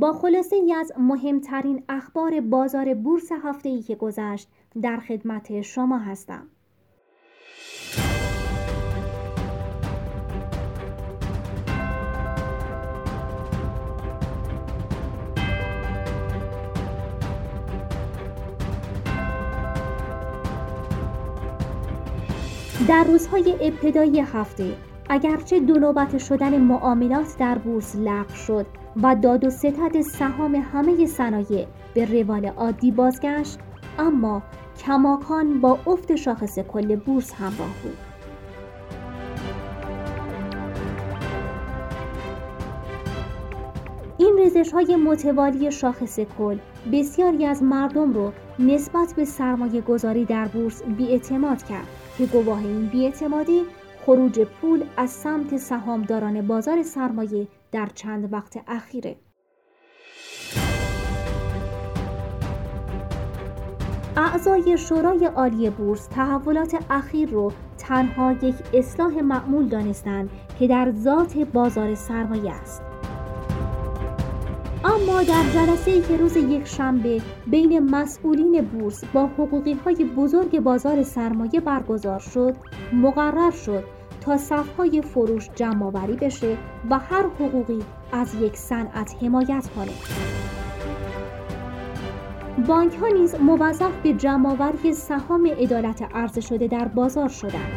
با خلاصه ای از مهمترین اخبار بازار بورس هفته ای که گذشت در خدمت شما هستم. در روزهای ابتدایی هفته اگرچه دو نوبت شدن معاملات در بورس لغو شد و داد و ستد سهام همه صنایع به روال عادی بازگشت اما کماکان با افت شاخص کل بورس همراه بود. این ریزش های متوالی شاخص کل بسیاری از مردم رو نسبت به سرمایه گذاری در بورس بیاعتماد کرد که گواه این بیاعتمادی خروج پول از سمت سهامداران بازار سرمایه در چند وقت اخیره. اعضای شورای عالی بورس تحولات اخیر رو تنها یک اصلاح معمول دانستند که در ذات بازار سرمایه است. اما در جلسه ای که روز یک شنبه بین مسئولین بورس با حقوقی های بزرگ بازار سرمایه برگزار شد مقرر شد تا صفهای فروش جمع آوری بشه و هر حقوقی از یک صنعت حمایت کنه. بانک ها نیز موظف به جمعآوری سهام عدالت عرضه شده در بازار شدند.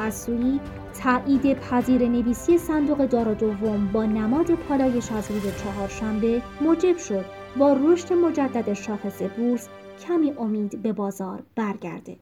از سوی تایید پذیر نویسی صندوق دارا دوم با نماد پالایش از روز چهارشنبه موجب شد با رشد مجدد شاخص بورس کمی امید به بازار برگرده.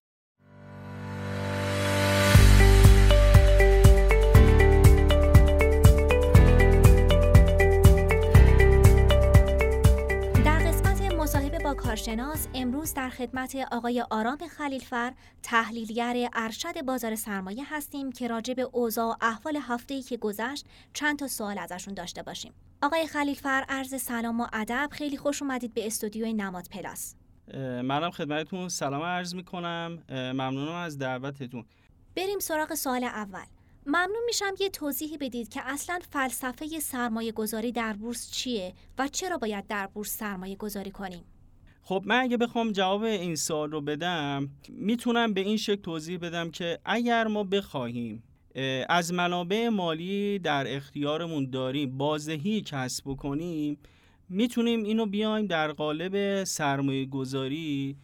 کارشناس امروز در خدمت آقای آرام خلیلفر تحلیلگر ارشد بازار سرمایه هستیم که راجع به اوضاع و احوال هفته‌ای که گذشت چند تا سوال ازشون داشته باشیم. آقای خلیلفر عرض سلام و ادب خیلی خوش اومدید به استودیوی نماد پلاس. منم خدمتتون سلام عرض می‌کنم ممنونم از دعوتتون. بریم سراغ سوال اول. ممنون میشم یه توضیحی بدید که اصلا فلسفه سرمایه گذاری در بورس چیه و چرا باید در بورس سرمایه گذاری کنیم؟ خب من اگه بخوام جواب این سوال رو بدم می‌تونم به این شکل توضیح بدم که اگر ما بخواهیم از منابع مالی در اختیارمون داریم بازدهی کسب بکنیم می‌تونیم اینو بیایم در قالب سرمایه گذاری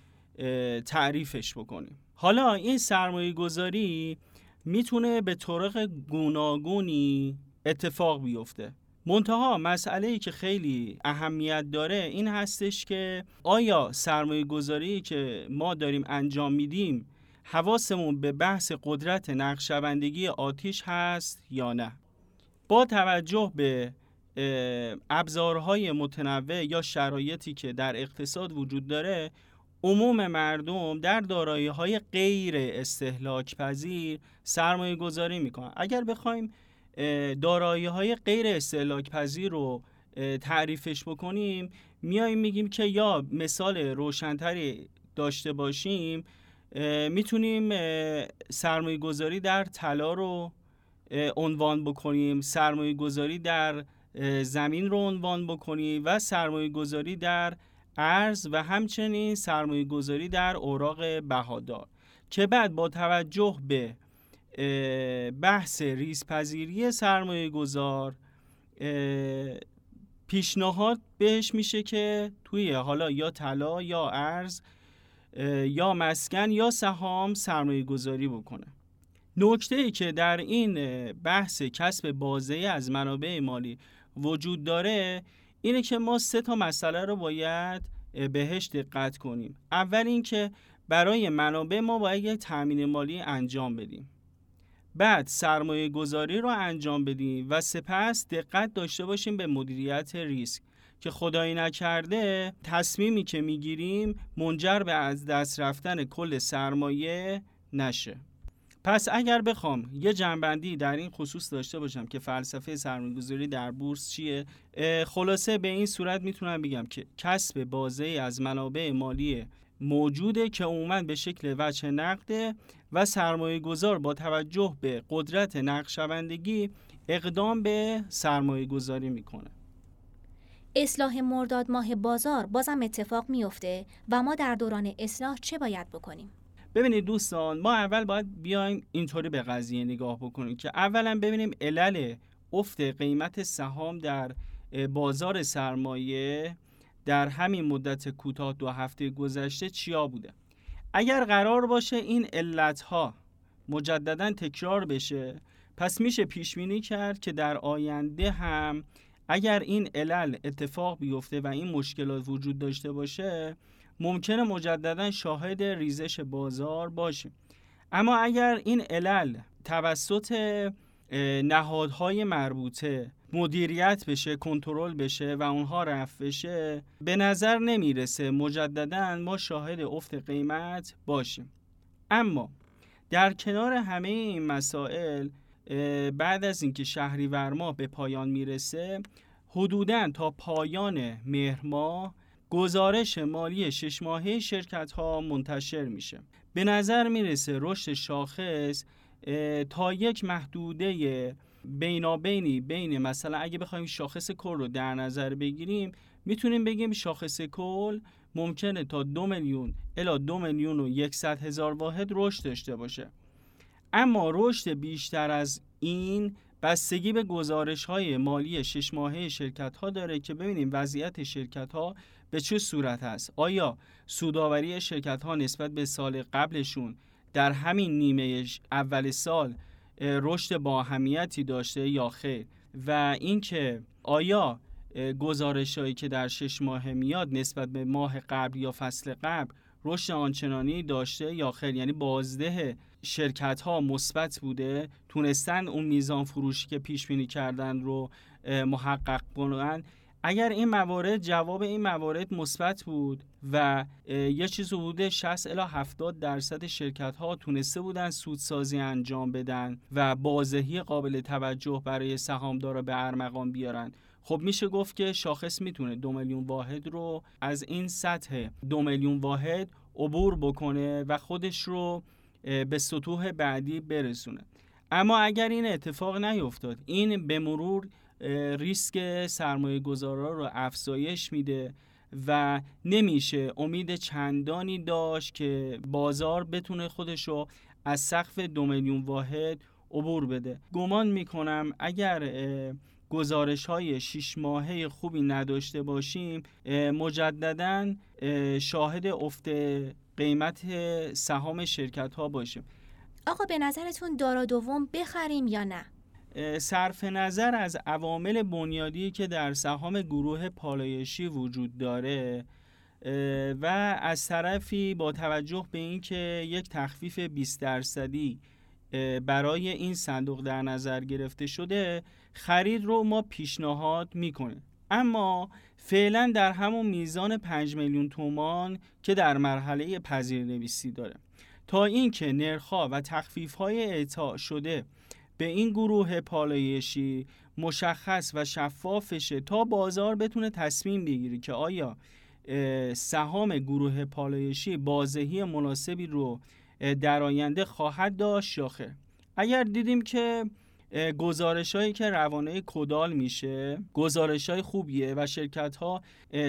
تعریفش بکنیم. حالا این سرمایه گذاری می‌تونه به طرق گوناگونی اتفاق بیفته. منتها مسئله ای که خیلی اهمیت داره این هستش که آیا سرمایه گذاری که ما داریم انجام میدیم حواسمون به بحث قدرت نقشبندگی آتیش هست یا نه؟ با توجه به ابزارهای متنوع یا شرایطی که در اقتصاد وجود داره عموم مردم در دارایی های غیر استهلاک پذیر سرمایه گذاری می‌کنن. اگر بخوایم دارایی های غیر استهلاک پذیر رو تعریفش بکنیم. میایم میگیم که یا مثال روشنتری داشته باشیم می‌تونیم سرمایه گذاری در طلا رو عنوان بکنیم سرمایه گذاری در زمین رو عنوان بکنیم و سرمایه گذاری در ارز و همچنین سرمایه گذاری در اوراق بهادار. که بعد با توجه به بحث ریزپذیری سرمایه گذار پیشنهاد بهش میشه که توی حالا یا طلا یا ارز یا مسکن یا سهام سرمایه گذاری بکنه. نکته ای که در این بحث کسب بازه از منابع مالی وجود داره اینه که ما سه تا مسئله رو باید بهش دقت کنیم. اول اینکه برای منابع ما باید یک تامین مالی انجام بدیم. بعد سرمایه گذاری رو انجام بدیم و سپس دقت داشته باشیم به مدیریت ریسک. که خدایی نکرده تصمیمی که می‌گیریم منجر به از دست رفتن کل سرمایه نشه. پس اگر بخوام یه جنبندی در این خصوص داشته باشم که فلسفه سرمایه‌گذاری در بورس چیه خلاصه به این صورت می‌تونم بگم که کسب بازه از منابع مالی موجوده که عموما به شکل وجه نقده و سرمایه گذار با توجه به قدرت نقشبندگی اقدام به سرمایه گذاری می‌کنه اصلاح مرداد ماه بازار بازم اتفاق میفته و ما در دوران اصلاح چه باید بکنیم؟ ببینید دوستان ما اول باید بیایم اینطوری به قضیه نگاه بکنیم که اولا ببینیم علل افت قیمت سهام در بازار سرمایه در همین مدت کوتاه دو هفته گذشته چیا بوده؟ اگر قرار باشه این علت ها مجددا تکرار بشه پس میشه پیش بینی کرد که در آینده هم اگر این علل اتفاق بیفته و این مشکلات وجود داشته باشه ممکنه مجددا شاهد ریزش بازار باشیم اما اگر این علل توسط نهادهای مربوطه مدیریت بشه کنترل بشه و اونها رفت بشه به نظر نمی‌رسه مجددا ما شاهد افت قیمت باشیم. اما در کنار همه این مسائل بعد از اینکه شهریور ماه به پایان می‌رسه حدودا تا پایان مهر ماه گزارش مالی شش ماهه شرکت ها منتشر میشه. به نظر می‌رسه رشد شاخص تا یک محدوده بینابینی بین مثلا اگه بخوایم شاخص کل رو در نظر بگیریم می‌تونیم بگیم شاخص کل ممکنه تا دو میلیون الا دو میلیون و یکصد هزار واحد رشد داشته باشه. اما رشد بیشتر از این بستگی به گزارش های مالی شش ماهه شرکت ها داره که ببینیم وضعیت شرکت ها به چه صورت هست. آیا سوداوری شرکت ها نسبت به سال قبلشون در همین نیمه اول سال رشد با اهمیتی داشته یا خیر. و اینکه آیا گزارش هایی که در شش ماه میاد نسبت به ماه قبل یا فصل قبل رشد آنچنانی داشته یا خیر؟ یعنی بازده شرکت ها مثبت بوده؟ تونستن اون میزان فروشی که پیش بینی کردن رو محقق کنن؟ اگر این موارد جواب این موارد مثبت بود و یه چیز حدود 60 الی 70 درصد شرکت ها تونسته بودن سودسازی انجام بدن و بازهی قابل توجه برای سهامدارا به ارمغان بیارن. خب میشه گفت که شاخص می‌تونه دو میلیون واحد رو از این سطح دو میلیون واحد عبور بکنه و خودش رو به سطوح بعدی برسونه. اما اگر این اتفاق نیفتاد این به مرور ریسک سرمایه گذارا رو افزایش میده و نمیشه امید چندانی داشت که بازار بتونه خودش رو از سقف دو میلیون واحد عبور بده گمان می‌کنم اگر گزارش های شیش ماهه خوبی نداشته باشیم مجددا شاهد افت قیمت سهام شرکت ها باشیم آقا به نظرتون دارا دوم بخریم یا نه؟ صرف نظر از عوامل بنیادی که در سهام گروه پالایشی وجود داره و از طرفی با توجه به اینکه یک تخفیف 20 درصدی برای این صندوق در نظر گرفته شده خرید رو ما پیشنهاد می‌کنیم. اما فعلا در همون میزان 5 میلیون تومان که در مرحله پذیرنویسی داره. تا اینکه نرخ‌ها و تخفیف‌های اعطا شده به این گروه پالایشی مشخص و شفافشه تا بازار بتونه تصمیم بگیره که آیا سهام گروه پالایشی بازهی مناسبی رو در آینده خواهد داشت یا خیر. اگر دیدیم که گزارش هایی که روانه کدال میشه گزارش های خوبیه و شرکت ها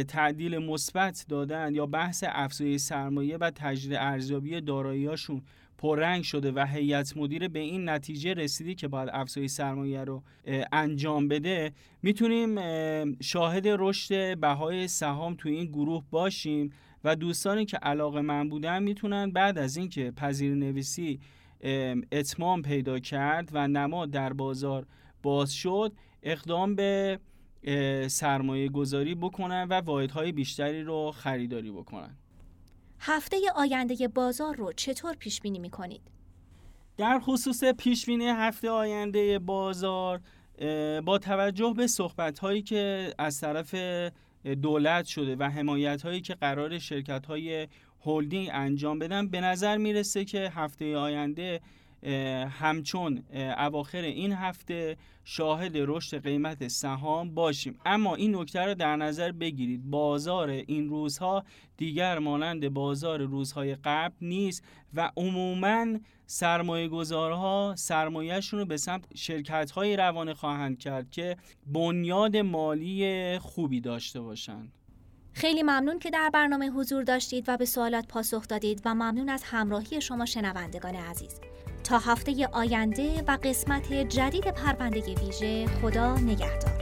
تعدیل مثبت دادن یا بحث افزایش سرمایه و تجدید ارزیابی داراییاشون پررنگ شده و هیئت مدیره به این نتیجه رسیدی که باید افزایش سرمایه رو انجام بده. می‌تونیم شاهد رشد بهای سهام توی این گروه باشیم و دوستانی که علاقه من بودن می‌تونن بعد از اینکه پذیر نویسی اتمام پیدا کرد و نماد در بازار باز شد اقدام به سرمایه گذاری بکنن و واحدهای بیشتری رو خریداری بکنن. هفته آینده بازار رو چطور پیش بینی می کنید؟ در خصوص پیش بینی هفته آینده بازار با توجه به صحبت هایی که از طرف دولت شده و حمایت هایی که قرار شرکت های هلدینگ انجام بدن به نظر می‌رسه که هفته آینده همچون اواخر این هفته شاهد رشد قیمت سهام باشیم. اما این نکته رو در نظر بگیرید. بازار این روزها دیگر مانند بازار روزهای قبل نیست و عموما سرمایه گذارها سرمایهشون رو به سمت شرکت های روانه خواهند کرد که بنیاد مالی خوبی داشته باشند. خیلی ممنون که در برنامه حضور داشتید و به سوالات پاسخ دادید و ممنون از همراهی شما شنوندگان عزیز. تا هفته آینده و قسمت جدید پرونده ویژه خدا نگهدار.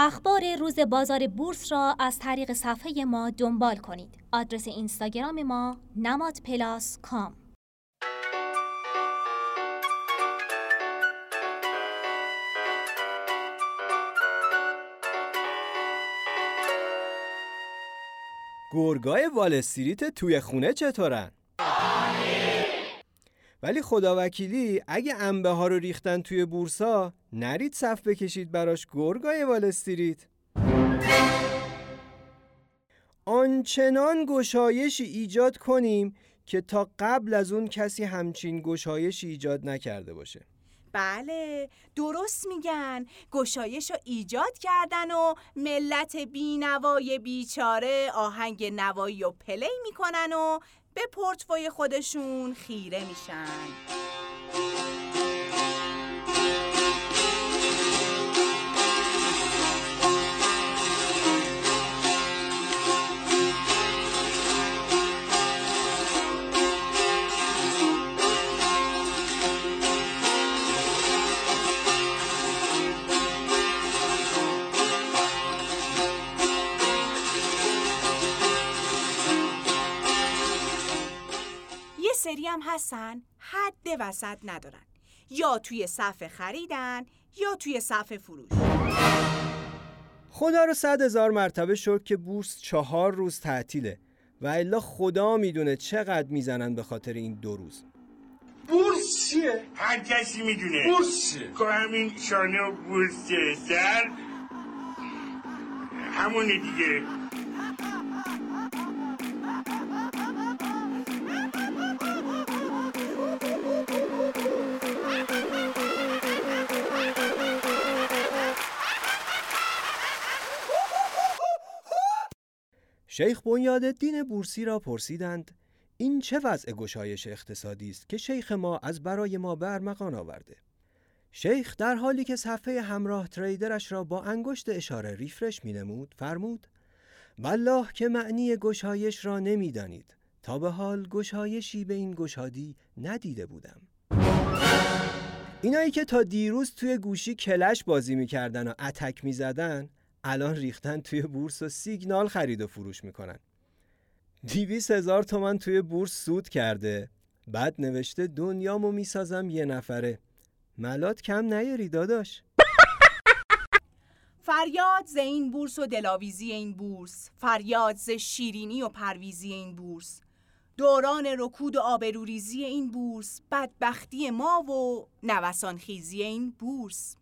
اخبار روز بازار بورس را از طریق صفحه ما دنبال کنید. آدرس اینستاگرام ما نماد plus com گرگای وال استریت توی خونه چطورن؟ ولی خداوکیلی اگه انبه ها رو ریختن توی بورسا نرید صف بکشید براش گرگای وال استریت. آنچنان گشایشی ایجاد کنیم که تا قبل از اون کسی همچین گشایشی ایجاد نکرده باشه. بله درست میگن. گشایش رو ایجاد کردن و ملت بینوای بیچاره آهنگ نوایی و پلی می‌کنن و به پورتفوی خودشون خیره میشن. سری هم هستن حد وسط ندارن. یا توی صف خریدن یا توی صف فروش. خدا رو صد هزار مرتبه شد که بورس چهار روز تعطیله و الا خدا می‌دونه چقدر می‌زنن به خاطر این دو روز. بورس چیه؟ هر کسی می‌دونه. بورس چیه؟ که همین شانه و بورس سر؟ همونه دیگه. شیخ بنیادالدین بورسی را پرسیدند این چه وضع گشایش اقتصادی است که شیخ ما از برای ما به ارمغان آورده؟ شیخ در حالی که صفحه همراه تریدرش را با انگشت اشاره ریفرش می نمود فرمود والله که معنی گشایش را نمی‌دانید. تا به حال گشایشی به این گشادی ندیده بودم. اینایی که تا دیروز توی گوشی کلش بازی می‌کردن و اتک می‌زدن الان ریختن توی بورس و سیگنال خرید و فروش می‌کنن. دیویس هزار تومن توی بورس سود کرده. بعد نوشته دنیامو می‌سازم یه نفره. ملات کم نیاری داداش. فریاد ز این بورس و دلاویزی این بورس. فریاد ز شیرینی و پرویزی این بورس. دوران رکود و آبروریزی این بورس. بدبختی ما و نوسان خیزی این بورس.